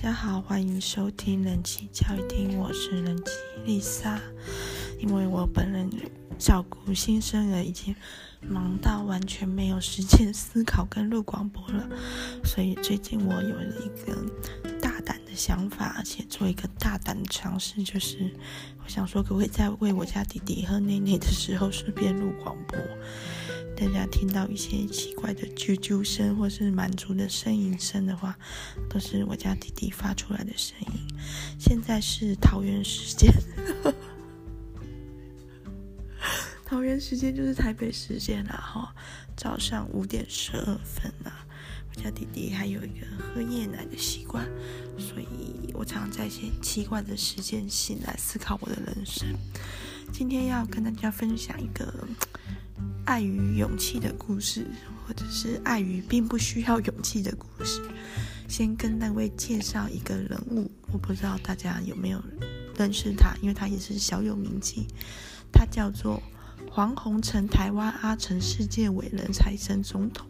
大家好，欢迎收听人气教育厅，我是人气丽莎。因为我本人照顾新生儿已经忙到完全没有时间思考跟录广播了，所以最近我有了一个大胆的想法，而且做一个大胆的尝试，就是我想说，可不可以在喂我家弟弟喝奶奶的时候顺便录广播？大家听到一些奇怪的啾啾声，或是满足的呻吟声的话，都是我家弟弟发出来的声音。现在是桃园时间，桃园时间就是台北时间了哈，早上五点十二分了。我家弟弟还有一个喝夜奶的习惯，所以我常常在一些奇怪的时间醒来思考我的人生。今天要跟大家分享一个。爱与勇气的故事，或者是爱与并不需要勇气的故事。先跟那位介绍一个人物，我不知道大家有没有认识他，因为他也是小有名气。他叫做黄宏成，台湾阿成世界伟人财神总统。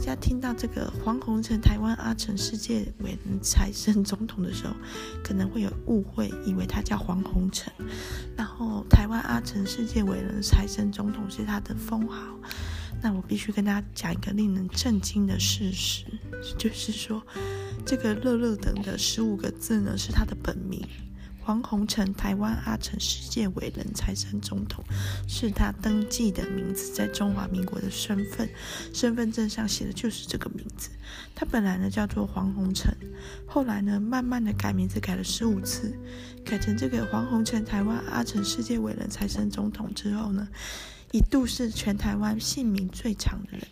大家听到这个黄宏成台湾阿成世界伟人财神总统的时候，可能会有误会，以为他叫黄宏成。然后台湾阿成世界伟人财神总统是他的封号。那我必须跟大家讲一个令人震惊的事实，就是说这个乐乐等的十五个字呢，是他的本名。黄宏成，台湾阿成世界伟人财神总统，是他登记的名字，在中华民国的身份身份证上写的就是这个名字。他本来呢叫做黄宏成，后来呢慢慢的改名字，改了十五次，改成这个黄宏成，台湾阿成世界伟人财神总统之后呢，一度是全台湾姓名最长的人。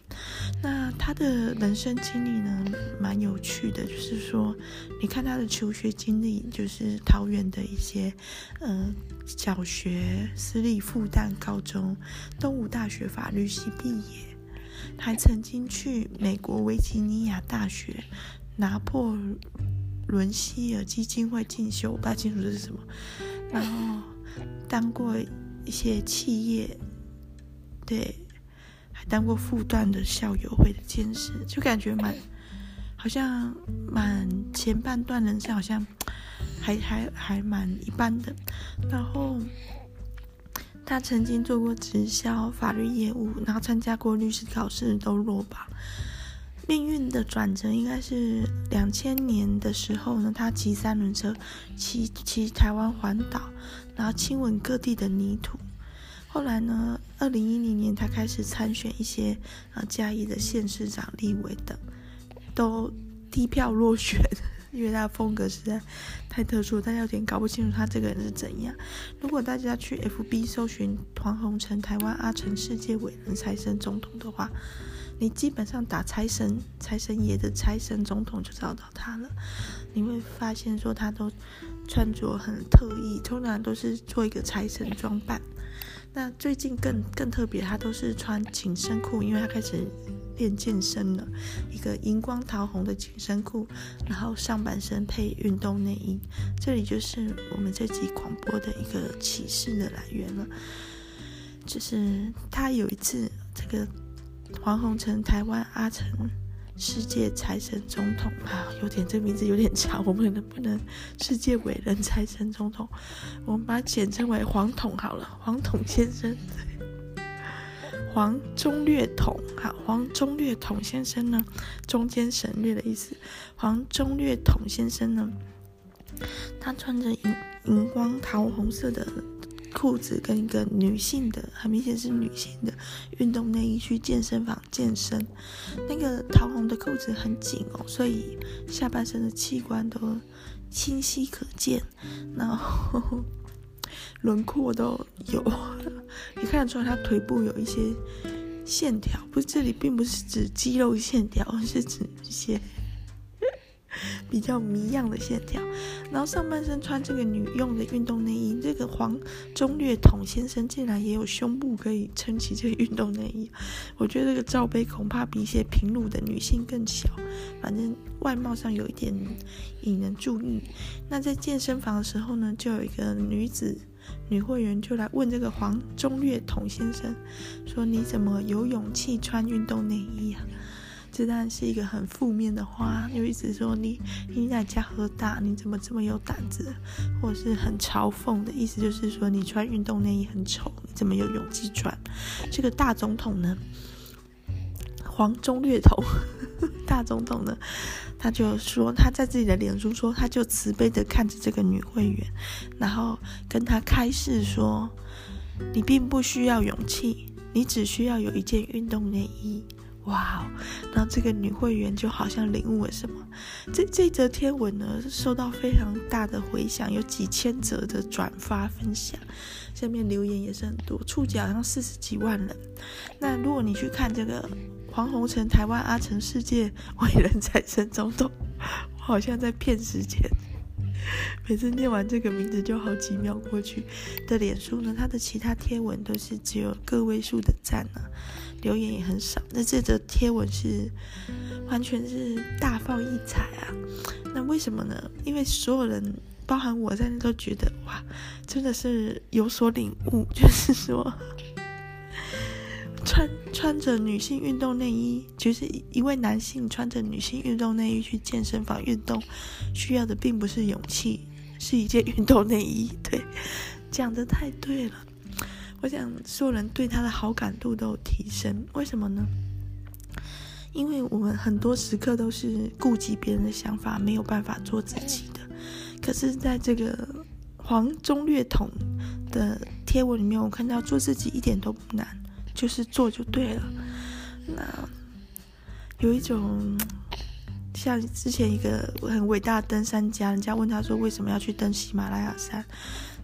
那他的人生经历呢，蛮有趣的，就是说，你看他的求学经历，就是桃园的一些，呃，小学、私立复旦高中、东吴大学法律系毕业，还曾经去美国维吉尼亚大学、拿破仑希尔基金会进修，我不太清楚这是什么，然后当过一些企业。对，还当过复旦的校友会的监事，就感觉蛮，好像蛮前半段人生好像还还还蛮一般的。然后他曾经做过直销、法律业务，然后参加过律师考试都落榜。命运的转折应该是两千年的时候呢，他骑三轮车骑骑台湾环岛，然后亲吻各地的泥土。后来呢，二零一零年他开始参选一些啊嘉义的县市长、立委等，都低票落选，因为他的风格实在太特殊，大家有点搞不清楚他这个人是怎样。如果大家去 FB 搜寻黄宏成台湾阿成世界伟人财神总统的话，你基本上打财神财神爷的财神总统就找到他了。你会发现说他都穿着很特意，通常都是做一个财神装扮。那最近更更特别，他都是穿紧身裤，因为他开始练健身了。一个荧光桃红的紧身裤，然后上半身配运动内衣。这里就是我们这集广播的一个启示的来源了。就是他有一次，这个黄宏成台湾阿成。世界财神总统啊，有点这名字有点长，我们可能不能世界伟人财神总统？我们把简称为黄统好了，黄统先生，黄中略统，好，黄中略统先生呢，中间省略的意思。黄中略统先生呢，他穿着荧荧光桃红色的。裤子跟一个女性的，很明显是女性的运动内衣去健身房健身，那个桃红的裤子很紧哦，所以下半身的器官都清晰可见，然后轮廓都有，你看得出来他腿部有一些线条，不是这里并不是指肌肉线条，是指一些。比较谜样的线条，然后上半身穿这个女用的运动内衣，这个黄中略统先生竟然也有胸部可以撑起这个运动内衣，我觉得这个罩杯恐怕比一些平乳的女性更小，反正外貌上有一点引人注意。那在健身房的时候呢，就有一个女子女会员就来问这个黄中略统先生，说你怎么有勇气穿运动内衣啊？这当然是一个很负面的话，就一直说你你在家喝大，你怎么这么有胆子，或者是很嘲讽的意思，就是说你穿运动内衣很丑，你怎么有勇气穿？这个大总统呢，黄中略统，大总统呢，他就说他在自己的脸书说，他就慈悲的看着这个女会员，然后跟他开示说，你并不需要勇气。你只需要有一件运动内衣，哇哦！然后这个女会员就好像领悟了什么。这这则贴文呢，受到非常大的回响，有几千则的转发分享，下面留言也是很多，触及好像四十几万人。那如果你去看这个黄宏成台湾阿成世界伟人产生总统，我好像在骗时间。每次念完这个名字就好几秒过去的脸书呢，他的其他贴文都是只有个位数的赞啊，留言也很少。那这则贴文是完全是大放异彩啊！那为什么呢？因为所有人，包含我在内，都觉得哇，真的是有所领悟，就是说。穿穿着女性运动内衣，就是一位男性穿着女性运动内衣去健身房运动，需要的并不是勇气，是一件运动内衣。对，讲的太对了。我想所有人对他的好感度都有提升。为什么呢？因为我们很多时刻都是顾及别人的想法，没有办法做自己的。可是，在这个黄中略统的贴文里面，我看到做自己一点都不难。就是做就对了。那有一种像之前一个很伟大的登山家，人家问他说为什么要去登喜马拉雅山，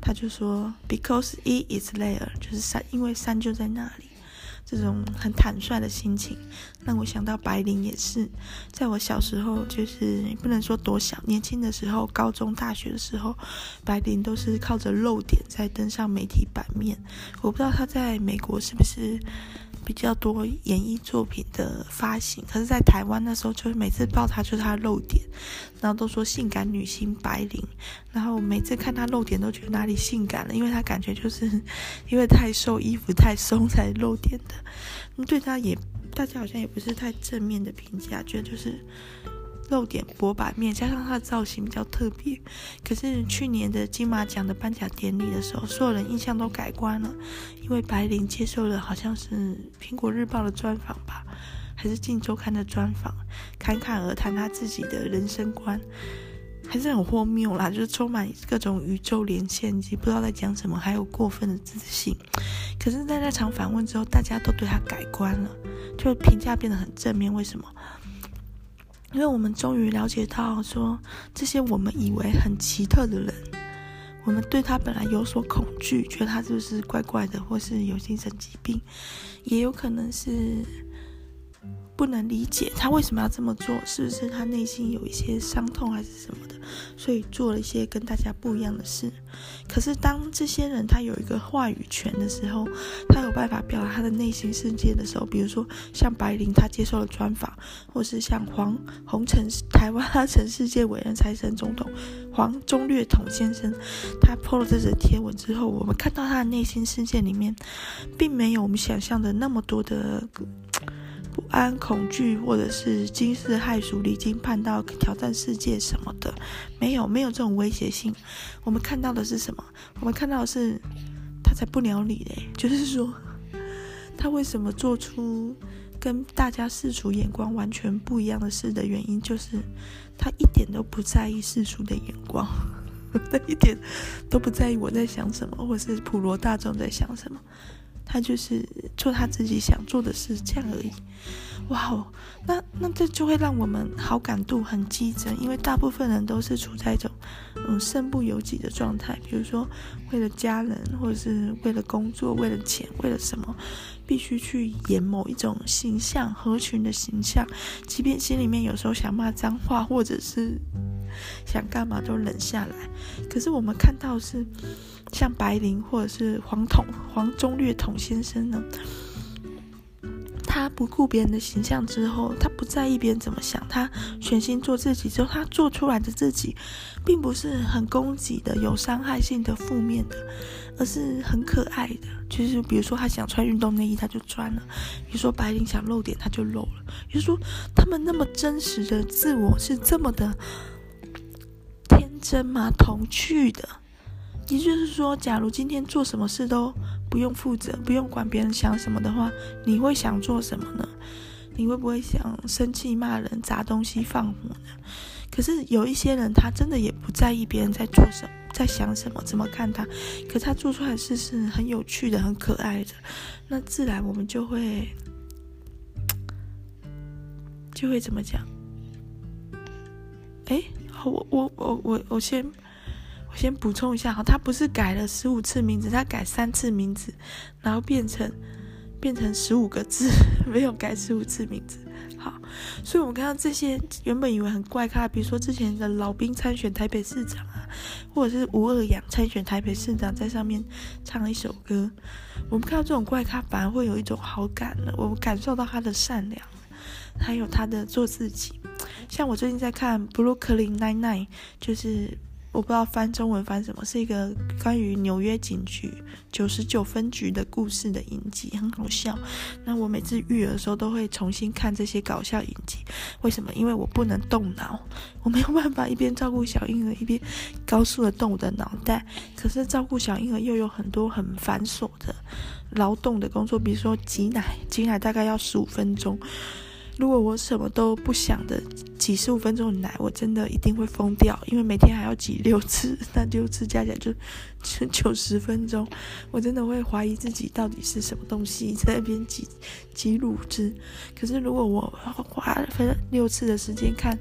他就说 Because it is there，就是山，因为山就在那里。这种很坦率的心情，让我想到白灵也是。在我小时候，就是不能说多小，年轻的时候，高中、大学的时候，白灵都是靠着露点在登上媒体版面。我不知道他在美国是不是。比较多演艺作品的发行，可是，在台湾那时候，就是每次报他就是他露点，然后都说性感女星白灵，然后每次看她露点都觉得哪里性感了，因为她感觉就是 因为太瘦，衣服太松才露点的。对她也，大家好像也不是太正面的评价，觉得就是。露点薄板面，加上她的造型比较特别。可是去年的金马奖的颁奖典礼的时候，所有人印象都改观了，因为白灵接受了好像是苹果日报的专访吧，还是镜周刊的专访，侃侃而谈他自己的人生观，还是很荒谬啦，就是充满各种宇宙连线机，不知道在讲什么，还有过分的自信。可是，在那场访问之后，大家都对他改观了，就评价变得很正面。为什么？因为我们终于了解到，说这些我们以为很奇特的人，我们对他本来有所恐惧，觉得他是不是怪怪的，或是有精神疾病，也有可能是。不能理解他为什么要这么做，是不是他内心有一些伤痛还是什么的，所以做了一些跟大家不一样的事。可是当这些人他有一个话语权的时候，他有办法表达他的内心世界的时候，比如说像白灵他接受了专访，或是像黄宏成台湾阿成世界伟人财神总统黄中略统先生，他 PO 了这则贴文之后，我们看到他的内心世界里面，并没有我们想象的那么多的。不安、恐惧，或者是惊世骇俗、离经叛道、挑战世界什么的，没有，没有这种威胁性。我们看到的是什么？我们看到的是他才不鸟你嘞！就是说，他为什么做出跟大家世俗眼光完全不一样的事的原因，就是他一点都不在意世俗的眼光，他一点都不在意我在想什么，或是普罗大众在想什么。他就是做他自己想做的事，这样而已。哇哦，那那这就会让我们好感度很激增，因为大部分人都是处在一种嗯身不由己的状态，比如说为了家人，或者是为了工作，为了钱，为了什么，必须去演某一种形象，合群的形象，即便心里面有时候想骂脏话，或者是想干嘛都忍下来。可是我们看到是。像白灵或者是黄统黄中略统先生呢，他不顾别人的形象之后，他不在意别人怎么想，他全心做自己之后，他做出来的自己，并不是很攻击的、有伤害性的、负面的，而是很可爱的。就是比如说，他想穿运动内衣，他就穿了；比如说白领想露点，他就露了。比如说，他们那么真实的自我是这么的天真吗？童趣的。也就是说，假如今天做什么事都不用负责，不用管别人想什么的话，你会想做什么呢？你会不会想生气、骂人、砸东西、放火呢？可是有一些人，他真的也不在意别人在做什么、在想什么、怎么看他，可他做出来的事是很有趣的、很可爱的，那自然我们就会就会怎么讲？哎，好，我我我我我先。我先补充一下哈，他不是改了十五次名字，他改三次名字，然后变成变成十五个字，没有改十五次名字。好，所以我们看到这些原本以为很怪咖，比如说之前的老兵参选台北市长啊，或者是吴二阳参选台北市长，在上面唱了一首歌，我们看到这种怪咖反而会有一种好感了，我们感受到他的善良，还有他的做自己。像我最近在看《Brooklyn Nine-Nine》，就是。我不知道翻中文翻什么，是一个关于纽约警局九十九分局的故事的影集，很好笑。那我每次育儿的时候都会重新看这些搞笑影集，为什么？因为我不能动脑，我没有办法一边照顾小婴儿一边高速的动我的脑袋。可是照顾小婴儿又有很多很繁琐的劳动的工作，比如说挤奶，挤奶大概要十五分钟。如果我什么都不想的挤十五分钟的奶，我真的一定会疯掉，因为每天还要挤六次，那六次加起来就就九十分钟，我真的会怀疑自己到底是什么东西在那边挤挤乳汁。可是如果我花分六次的时间看，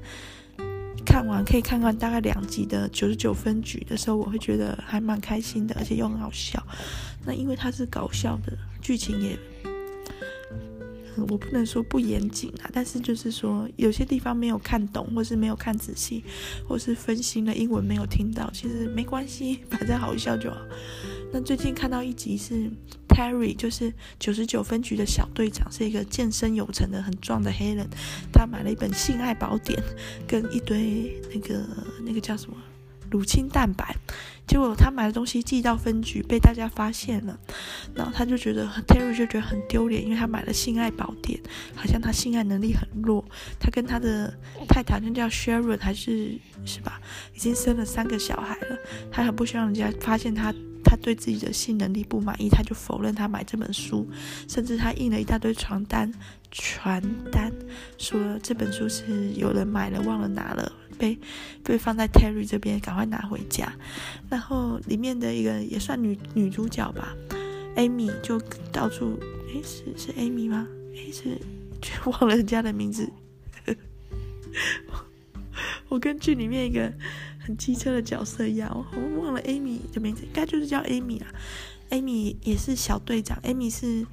看完可以看完大概两集的九十九分局的时候，我会觉得还蛮开心的，而且又很好笑。那因为它是搞笑的，剧情也。我不能说不严谨啊，但是就是说有些地方没有看懂，或是没有看仔细，或是分心了英文没有听到，其实没关系，反正好笑就好。那最近看到一集是 Terry，就是九十九分局的小队长，是一个健身有成的很壮的黑人，他买了一本性爱宝典，跟一堆那个那个叫什么？乳清蛋白，结果他买的东西寄到分局被大家发现了，然后他就觉得 Terry 就觉得很丢脸，因为他买了性爱宝典，好像他性爱能力很弱。他跟他的太太好像叫 Sharon 还是是吧，已经生了三个小孩了，他很不希望人家发现他他对自己的性能力不满意，他就否认他买这本书，甚至他印了一大堆传单传单，说这本书是有人买了忘了拿了。被被放在 Terry 这边，赶快拿回家。然后里面的一个也算女女主角吧，Amy 就到处，诶，是是 Amy 吗？诶，是，却忘了人家的名字。我跟剧里面一个很机车的角色一样，我忘了 Amy 的名字，应该就是叫 Amy 啦。Amy 也是小队长，Amy 是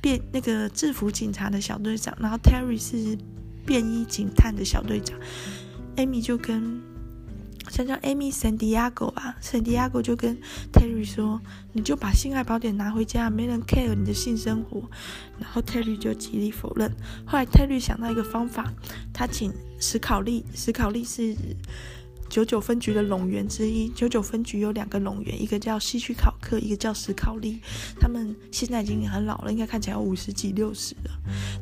变那个制服警察的小队长，然后 Terry 是便衣警探的小队长。Amy 就跟，想叫 Amy San Diego 吧，San Diego 就跟 Terry 说：“你就把性爱宝典拿回家，没人 care 你的性生活。”然后 Terry 就极力否认。后来 Terry 想到一个方法，他请史考利，史考利是九九分局的拢员之一。九九分局有两个拢员，一个叫西区考克，一个叫史考利。他们现在已经很老了，应该看起来有五十几、六十了。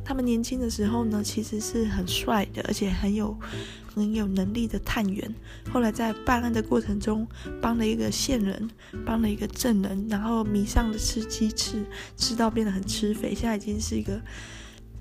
他们年轻的时候呢，其实是很帅的，而且很有。很有能力的探员，后来在办案的过程中，帮了一个线人，帮了一个证人，然后迷上了吃鸡翅，吃到变得很吃肥，现在已经是一个。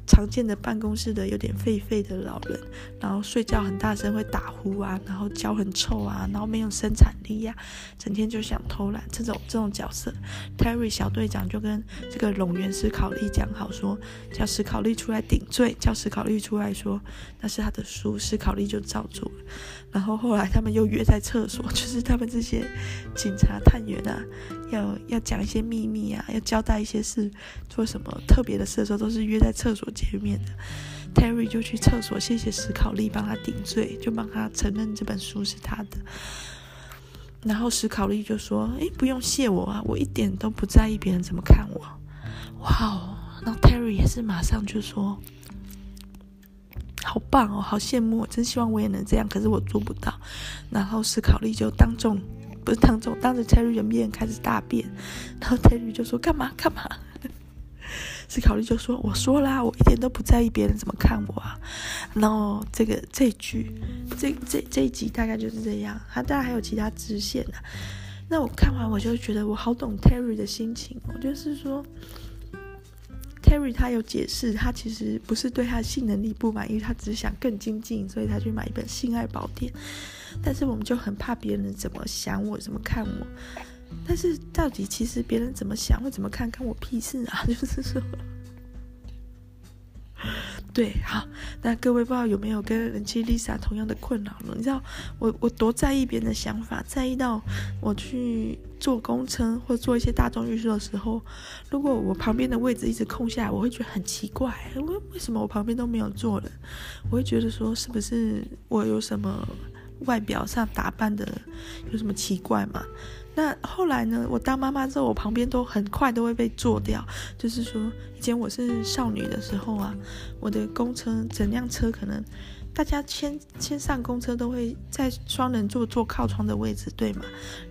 常见的办公室的有点废废的老人，然后睡觉很大声，会打呼啊，然后脚很臭啊，然后没有生产力呀、啊，整天就想偷懒。这种这种角色，Terry 小队长就跟这个拢员史考利讲好说，叫史考利出来顶罪，叫史考利出来说那是他的书，史考利就照做了。然后后来他们又约在厕所，就是他们这些警察探员啊。要要讲一些秘密啊，要交代一些事，做什么特别的事的时候，都是约在厕所见面的。Terry 就去厕所，谢谢史考利帮他顶罪，就帮他承认这本书是他的。然后史考利就说：“诶，不用谢我啊，我一点都不在意别人怎么看我。”哇哦，然后 Terry 也是马上就说：“好棒哦，好羡慕，我真希望我也能这样，可是我做不到。”然后斯考利就当众不是当众当着 Terry 的面开始大便，然后 Terry 就说：“干嘛干嘛？” 斯考利就说：“我说啦，我一点都不在意别人怎么看我啊。”然后这个这句，这这这一集大概就是这样。他当然还有其他支线、啊。那我看完我就觉得我好懂 Terry 的心情。我就是说，Terry 他有解释，他其实不是对他的性能力不满意，他只想更精进，所以他去买一本性爱宝典。但是我们就很怕别人怎么想我，怎么看我。但是到底其实别人怎么想或怎么看，关我屁事啊！就是说，对，好，那各位不知道有没有跟人妻 Lisa 同样的困扰呢？你知道我我多在意别人的想法，在意到我去坐公车或坐一些大众运输的时候，如果我旁边的位置一直空下来，我会觉得很奇怪，为为什么我旁边都没有坐人？我会觉得说，是不是我有什么外表上打扮的有什么奇怪嘛？那后来呢？我当妈妈之后，我旁边都很快都会被坐掉。就是说，以前我是少女的时候啊，我的公车整辆车可能大家先先上公车都会在双人座坐靠窗的位置，对吗？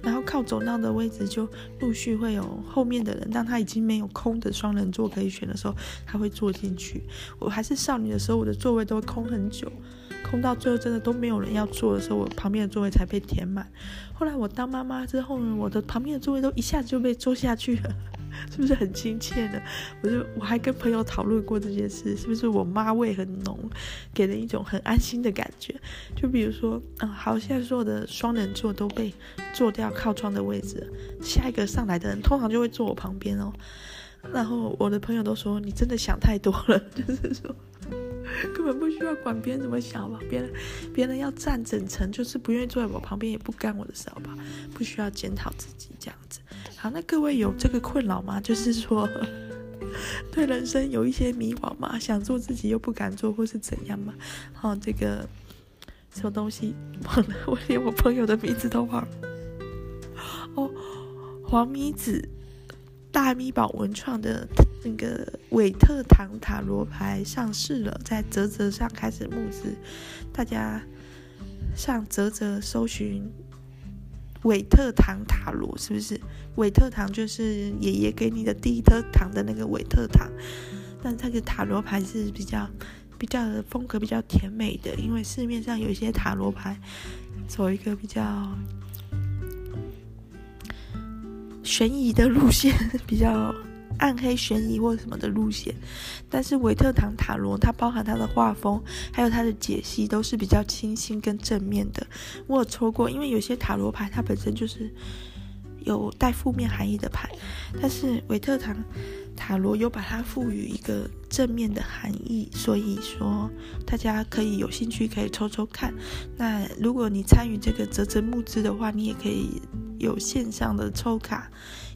然后靠走道的位置就陆续会有后面的人，当他已经没有空的双人座可以选的时候，他会坐进去。我还是少女的时候，我的座位都会空很久。空到最后真的都没有人要坐的时候，我旁边的座位才被填满。后来我当妈妈之后呢，我的旁边的座位都一下子就被坐下去了，是不是很亲切呢？我就我还跟朋友讨论过这件事，是不是我妈味很浓，给人一种很安心的感觉？就比如说，嗯，好，现在所有的双人座都被坐掉靠窗的位置，下一个上来的人通常就会坐我旁边哦。然后我的朋友都说，你真的想太多了，就是说。根本不需要管别人怎么想吧，别人别人要站整层，就是不愿意坐在我旁边，也不干我的事，好吧？不需要检讨自己这样子。好，那各位有这个困扰吗？就是说，对人生有一些迷惘吗？想做自己又不敢做，或是怎样吗？好，这个什么东西忘了，我连我朋友的名字都忘了。哦，黄米子。大咪宝文创的那个韦特堂塔罗牌上市了，在泽泽上开始募资，大家上泽泽搜寻韦特堂塔罗，是不是？韦特堂就是爷爷给你的第一颗糖的那个韦特堂，但这个塔罗牌是比较比较风格比较甜美的，因为市面上有一些塔罗牌走一个比较。悬疑的路线 比较暗黑悬疑或什么的路线，但是韦特唐塔罗它包含它的画风，还有它的解析都是比较清新跟正面的。我有抽过，因为有些塔罗牌它本身就是有带负面含义的牌，但是韦特唐塔罗有把它赋予一个正面的含义，所以说大家可以有兴趣可以抽抽看。那如果你参与这个啧啧募资的话，你也可以。有线上的抽卡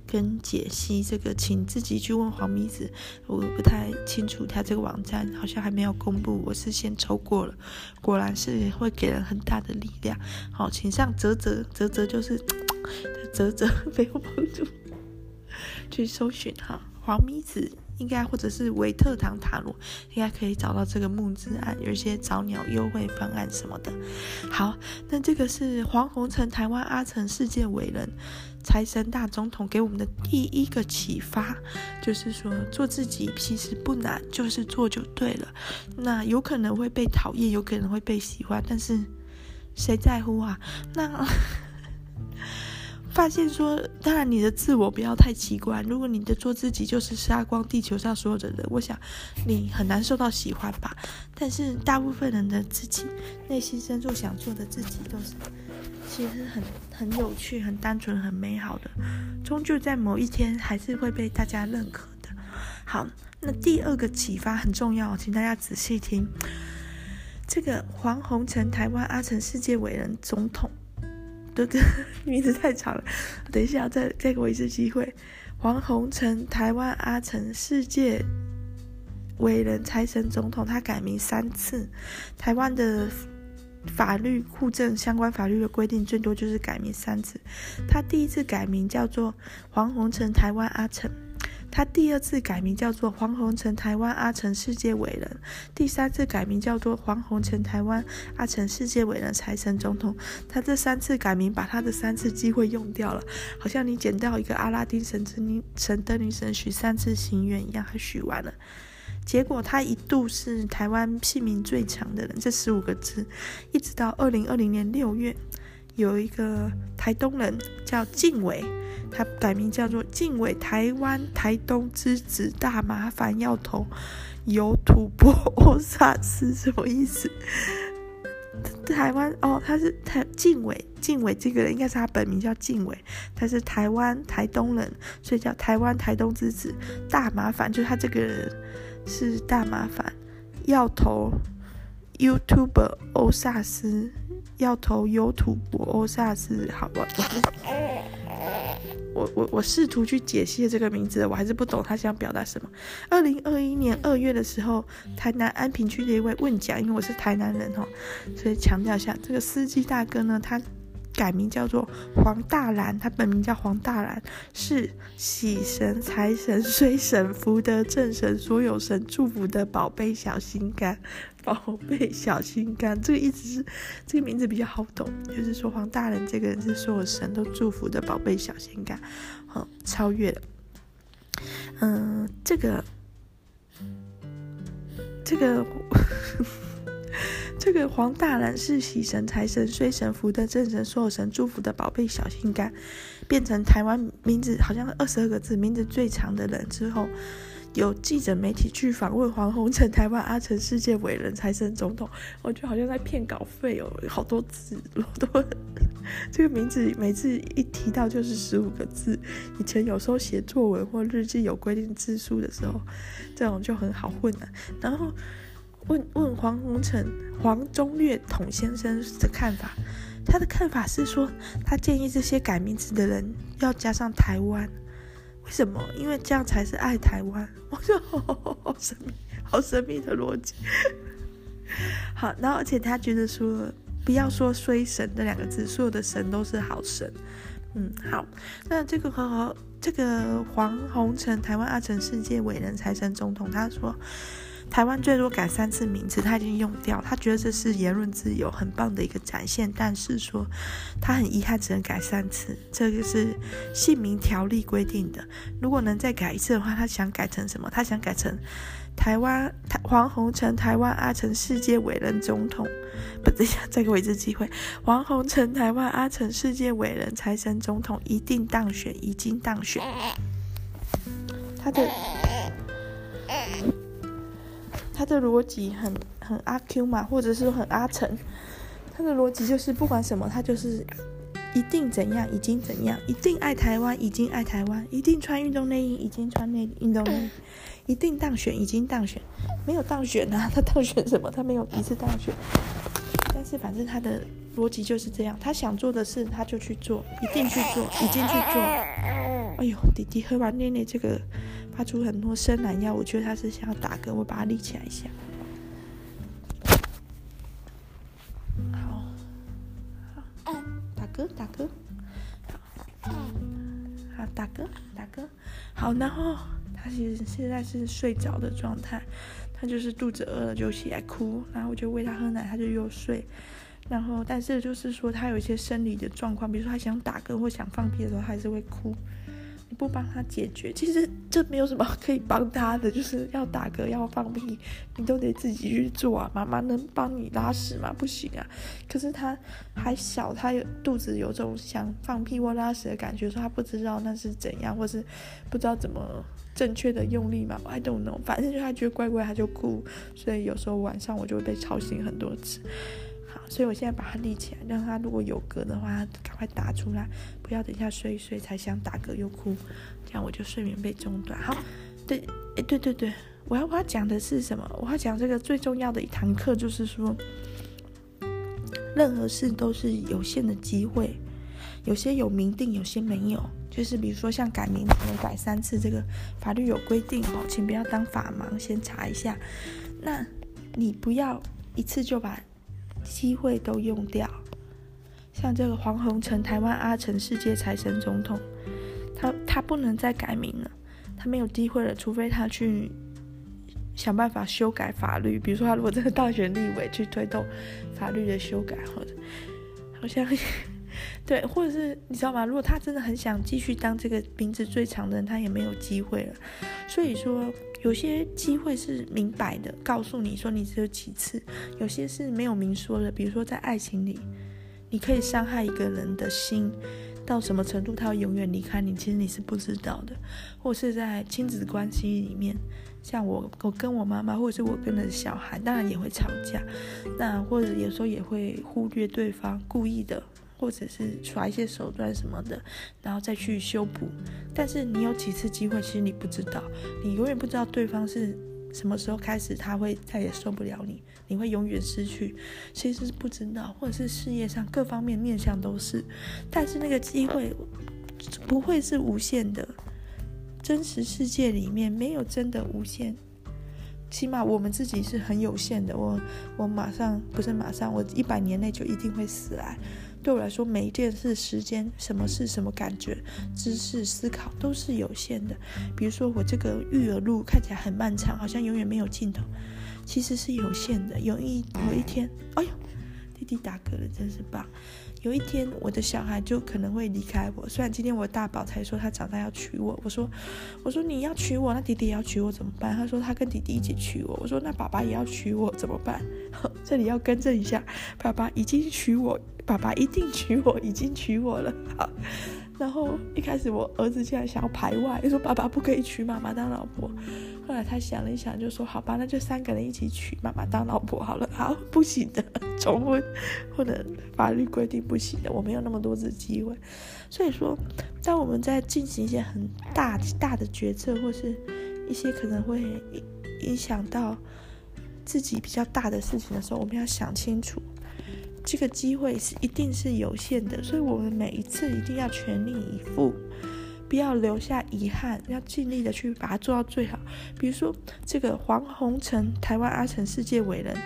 跟解析，这个请自己去问黄米子，我不太清楚他这个网站好像还没有公布。我是先抽过了，果然是会给人很大的力量。好，请上泽泽泽泽就是泽泽没有帮助，去搜寻哈黄米子。应该或者是维特堂塔罗，应该可以找到这个木之案，有一些早鸟优惠方案什么的。好，那这个是黄宏成台湾阿成世界伟人财神大总统给我们的第一个启发，就是说做自己其实不难，就是做就对了。那有可能会被讨厌，有可能会被喜欢，但是谁在乎啊？那。发现说，当然你的自我不要太奇怪。如果你的做自己就是杀光地球上所有的人，我想你很难受到喜欢吧。但是大部分人的自己内心深处想做的自己，都是其实很很有趣、很单纯、很美好的。终究在某一天还是会被大家认可的。好，那第二个启发很重要，请大家仔细听。这个黄宏成台湾阿成世界伟人总统。这这 名字太长了，等一下再再给我一次机会。黄宏成，台湾阿成，世界伟人财神总统，他改名三次。台湾的法律户政相关法律的规定，最多就是改名三次。他第一次改名叫做黄宏成，台湾阿成。他第二次改名叫做黄宏成台湾阿成世界伟人，第三次改名叫做黄宏成台湾阿成世界伟人财神总统。他这三次改名，把他的三次机会用掉了，好像你捡到一个阿拉丁神灯神灯女神许三次心愿一样，他许完了。结果他一度是台湾姓名最长的人，这十五个字，一直到二零二零年六月，有一个台东人叫晋伟，他改名叫做晋伟台湾台东之子，大麻烦要投有土博欧 萨斯，什么意思？台湾哦，他是台晋伟，晋伟这个人应该是他本名叫晋伟，他是台湾台东人，所以叫台湾台东之子，大麻烦就是他这个人。是大麻烦，要投 YouTuber 欧萨斯，要投有土博欧萨斯，好吧？我我我试图去解析这个名字，我还是不懂他想表达什么。二零二一年二月的时候，台南安平区的一位问讲，因为我是台南人哦，所以强调一下，这个司机大哥呢，他。改名叫做黄大兰，他本名叫黄大兰，是喜神、财神、衰神、福德正神、所有神祝福的宝贝小心肝。宝贝小心肝，这个意思是这个名字比较好懂，就是说黄大人这个人是所有神都祝福的宝贝小心肝。好，超越了。嗯，这个，这个。这个黄大兰是喜神、财神、衰神、福德正神、所有神祝福的宝贝小心肝，变成台湾名字好像二十二个字名字最长的人之后，有记者媒体去访问黄宏成台湾阿成世界伟人财神总统，我觉得好像在骗稿费哦，好多字，好多这个名字每次一提到就是十五个字，以前有时候写作文或日记有规定字数的时候，这种就很好混了，然后。问问黄宏成、黄忠略统先生的看法，他的看法是说，他建议这些改名字的人要加上台湾，为什么？因为这样才是爱台湾。我说好，神秘，好神秘的逻辑。好，然后而且他觉得说，不要说衰神这两个字，所有的神都是好神。嗯，好，那这个和和这个黄宏成台湾阿成世界伟人财神总统，他说。台湾最多改三次名字，他已经用掉。他觉得这是言论自由很棒的一个展现，但是说他很遗憾只能改三次，这个是姓名条例规定的。如果能再改一次的话，他想改成什么？他想改成台湾台黄鸿诚台湾阿成世界伟人总统，不，等一下再给我一次机会。黄鸿诚 台湾阿成世界伟人财神总统一定当选，已经当选。他的。他的逻辑很很阿 Q 嘛，或者是说很阿成，他的逻辑就是不管什么，他就是一定怎样，已经怎样，一定爱台湾，已经爱台湾，一定穿运动内衣，已经穿内运动内衣，一定当选，已经当选，没有当选啊，他当选什么？他没有一次当选，但是反正他的逻辑就是这样，他想做的事他就去做，一定去做，已经去做。哎呦，弟弟喝完奶奶这个。发出很多伸懒腰，我觉得他是想要打嗝，我把他立起来一下。好，好，打嗝，打嗝，好，好，打嗝，打嗝，好，然后他其实现在是睡着的状态，他就是肚子饿了就起来哭，然后我就喂他喝奶，他就又睡，然后但是就是说他有一些生理的状况，比如说他想打嗝或想放屁的时候，他还是会哭。不帮他解决，其实这没有什么可以帮他的，就是要打嗝、要放屁，你都得自己去做啊。妈妈能帮你拉屎吗？不行啊。可是他还小，他有肚子有种想放屁或拉屎的感觉，说他不知道那是怎样，或是不知道怎么正确的用力嘛。I don't know，反正就他觉得怪怪，他就哭。所以有时候晚上我就会被吵醒很多次。所以我现在把它立起来，让他如果有嗝的话，赶快打出来，不要等一下睡一睡才想打嗝又哭，这样我就睡眠被中断。好，对，哎，对对对，我要我要讲的是什么？我要讲这个最重要的一堂课，就是说，任何事都是有限的机会，有些有明定，有些没有。就是比如说像改名，可能改三次，这个法律有规定哦，请不要当法盲，先查一下。那你不要一次就把。机会都用掉，像这个黄宏成台湾阿成世界财神总统，他他不能再改名了，他他没有机会了，除非他去想办法修改法律，比如说他如果真的当选立委去推动法律的修改，或者好像 对，或者是你知道吗？如果他真的很想继续当这个名字最长的人，他也没有机会了。所以说，有些机会是明摆的，告诉你说你只有几次；有些是没有明说的，比如说在爱情里，你可以伤害一个人的心。到什么程度，他会永远离开你？其实你是不知道的，或是在亲子关系里面，像我，我跟我妈妈，或者是我跟的小孩，当然也会吵架，那或者有时候也会忽略对方，故意的，或者是耍一些手段什么的，然后再去修补。但是你有几次机会，其实你不知道，你永远不知道对方是。什么时候开始他会再也受不了你？你会永远失去？其实是不知道，或者是事业上各方面面向都是，但是那个机会不会是无限的。真实世界里面没有真的无限，起码我们自己是很有限的。我我马上不是马上，我一百年内就一定会死来。对我来说，每一件事、时间、什么事、什么感觉、知识、思考都是有限的。比如说，我这个育儿路看起来很漫长，好像永远没有尽头，其实是有限的。有一有一天，哎呦，弟弟打嗝了，真是棒。有一天，我的小孩就可能会离开我。虽然今天我大宝才说他长大要娶我，我说，我说你要娶我，那弟弟也要娶我怎么办？他说他跟弟弟一起娶我。我说那爸爸也要娶我怎么办？这里要更正一下，爸爸已经娶我，爸爸一定娶我，已经娶我了。好，然后一开始我儿子竟然想要排外，说爸爸不可以娶妈妈当老婆。后来他想了一想，就说：“好吧，那就三个人一起娶妈妈当老婆好了。”好，不行的，重婚或者法律规定不行的，我没有那么多次机会。所以说，当我们在进行一些很大大的决策，或是一些可能会影响到自己比较大的事情的时候，我们要想清楚，这个机会是一定是有限的，所以我们每一次一定要全力以赴。不要留下遗憾，要尽力的去把它做到最好。比如说，这个黄宏成，台湾阿成世界伟人，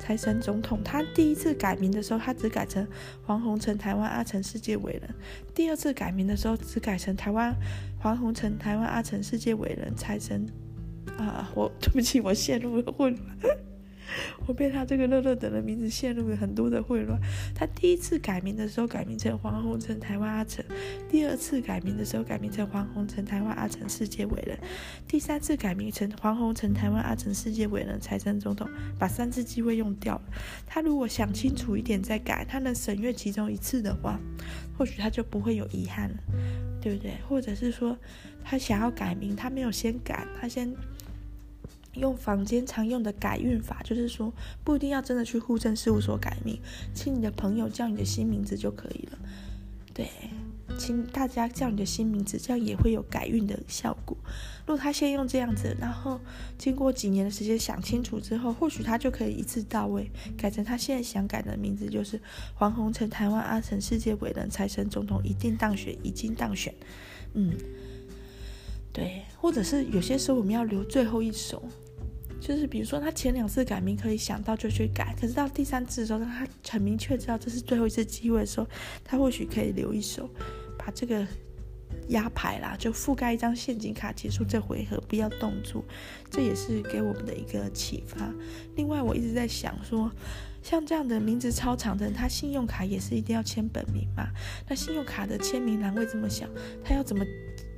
财神总统，他第一次改名的时候，他只改成黄宏成，台湾阿成世界伟人；第二次改名的时候，只改成台湾黄宏成，台湾阿成世界伟人，财神。啊，我对不起，我陷入了混乱。我被他这个乐乐等的名字陷入了很多的混乱。他第一次改名的时候改名成黄宏成台湾阿成，第二次改名的时候改名成黄宏成台湾阿成世界伟人，第三次改名成黄宏成台湾阿成世界伟人财政总统，把三次机会用掉了。他如果想清楚一点再改，他能省略其中一次的话，或许他就不会有遗憾了，对不对？或者是说他想要改名，他没有先改，他先。用坊间常用的改运法，就是说不一定要真的去户政事务所改名，请你的朋友叫你的新名字就可以了。对，请大家叫你的新名字，这样也会有改运的效果。如果他先用这样子，然后经过几年的时间想清楚之后，或许他就可以一次到位改成他现在想改的名字，就是黄宏成台湾阿成世界伟人财神总统一定当选，已经当选。嗯，对，或者是有些时候我们要留最后一手。就是比如说，他前两次改名可以想到就去改，可是到第三次的时候，当他很明确知道这是最后一次机会的时候，他或许可以留一手，把这个压牌啦，就覆盖一张陷阱卡，结束这回合，不要动作。这也是给我们的一个启发。另外，我一直在想说，像这样的名字超长的人，他信用卡也是一定要签本名嘛？那信用卡的签名栏位这么小，他要怎么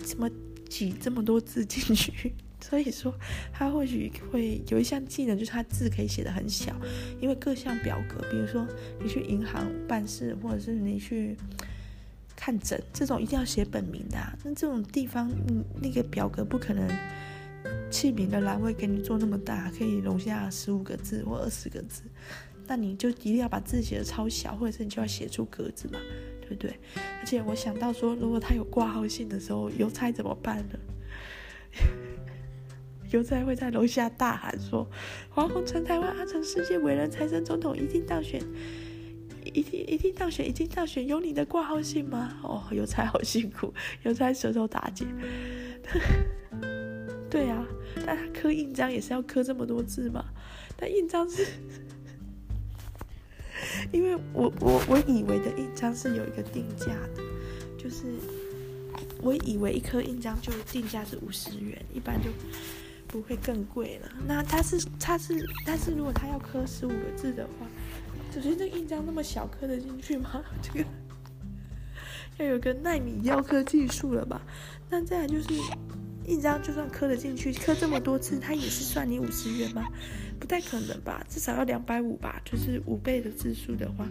怎么挤这么多字进去？所以说，他或许会有一项技能，就是他字可以写得很小，因为各项表格，比如说你去银行办事，或者是你去看诊，这种一定要写本名的啊。那这种地方，嗯，那个表格不可能器名的栏位给你做那么大，可以容下十五个字或二十个字，那你就一定要把字写得超小，或者是你就要写出格子嘛，对不对？而且我想到说，如果他有挂号信的时候，邮差怎么办呢？邮差会在楼下大喊说：“黄宏成，台湾阿成世界伟人财神总统一定当选，一定一定当选，一定当选，有你的挂号信吗？”哦，邮差好辛苦，邮差舌头打结。对啊，但刻印章也是要刻这么多字嘛？但印章是，因为我我我以为的印章是有一个定价的，就是我以为一颗印章就定价是五十元，一般就不会更贵了。那它是它是，但是如果它要刻十五个字的话，首先这印章那么小，刻得进去吗？这个 要有个纳米雕刻技术了吧？那再来就是印章，就算刻得进去，刻这么多次，它也是算你五十元吗？不太可能吧，至少要两百五吧，就是五倍的字数的话，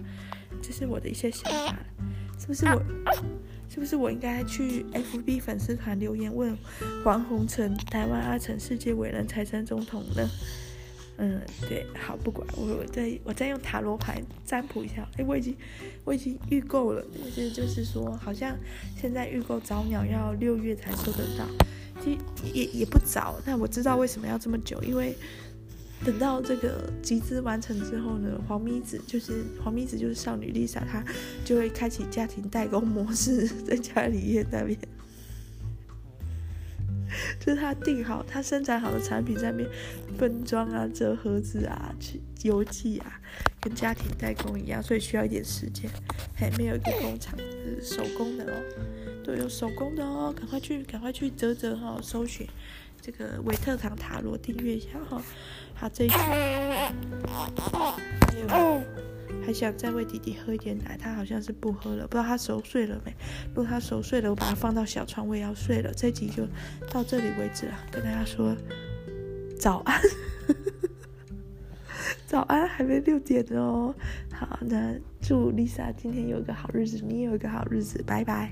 这是我的一些想法，是不是我？是不是我应该去 FB 粉丝团留言问黄宏成，台湾阿成世界伟人财神总统呢？嗯，对，好，不管我，我再我再用塔罗牌占卜一下。哎，我已经我已经预购了，就是就是说，好像现在预购早鸟要六月才收得到，其实也也不早。但我知道为什么要这么久，因为。等到这个集资完成之后呢，黄咪子就是黄咪子就是少女 Lisa，她就会开启家庭代工模式，在家里面那边，就是她订好她生产好的产品在那边分装啊、折盒子啊、去邮寄啊，跟家庭代工一样，所以需要一点时间。还没有一个工厂，是手工的哦，都有手工的哦，赶快去，赶快去折折哈，搜寻。这个维特唐塔罗订阅一下哈，好，这一还有还想再喂弟弟喝一点奶，他好像是不喝了，不知道他熟睡了没？如果他熟睡了，我把他放到小床，我也要睡了。这一集就到这里为止了，跟大家说早安，早安，还没六点哦。好，那祝 Lisa 今天有一个好日子，你也有一个好日子，拜拜。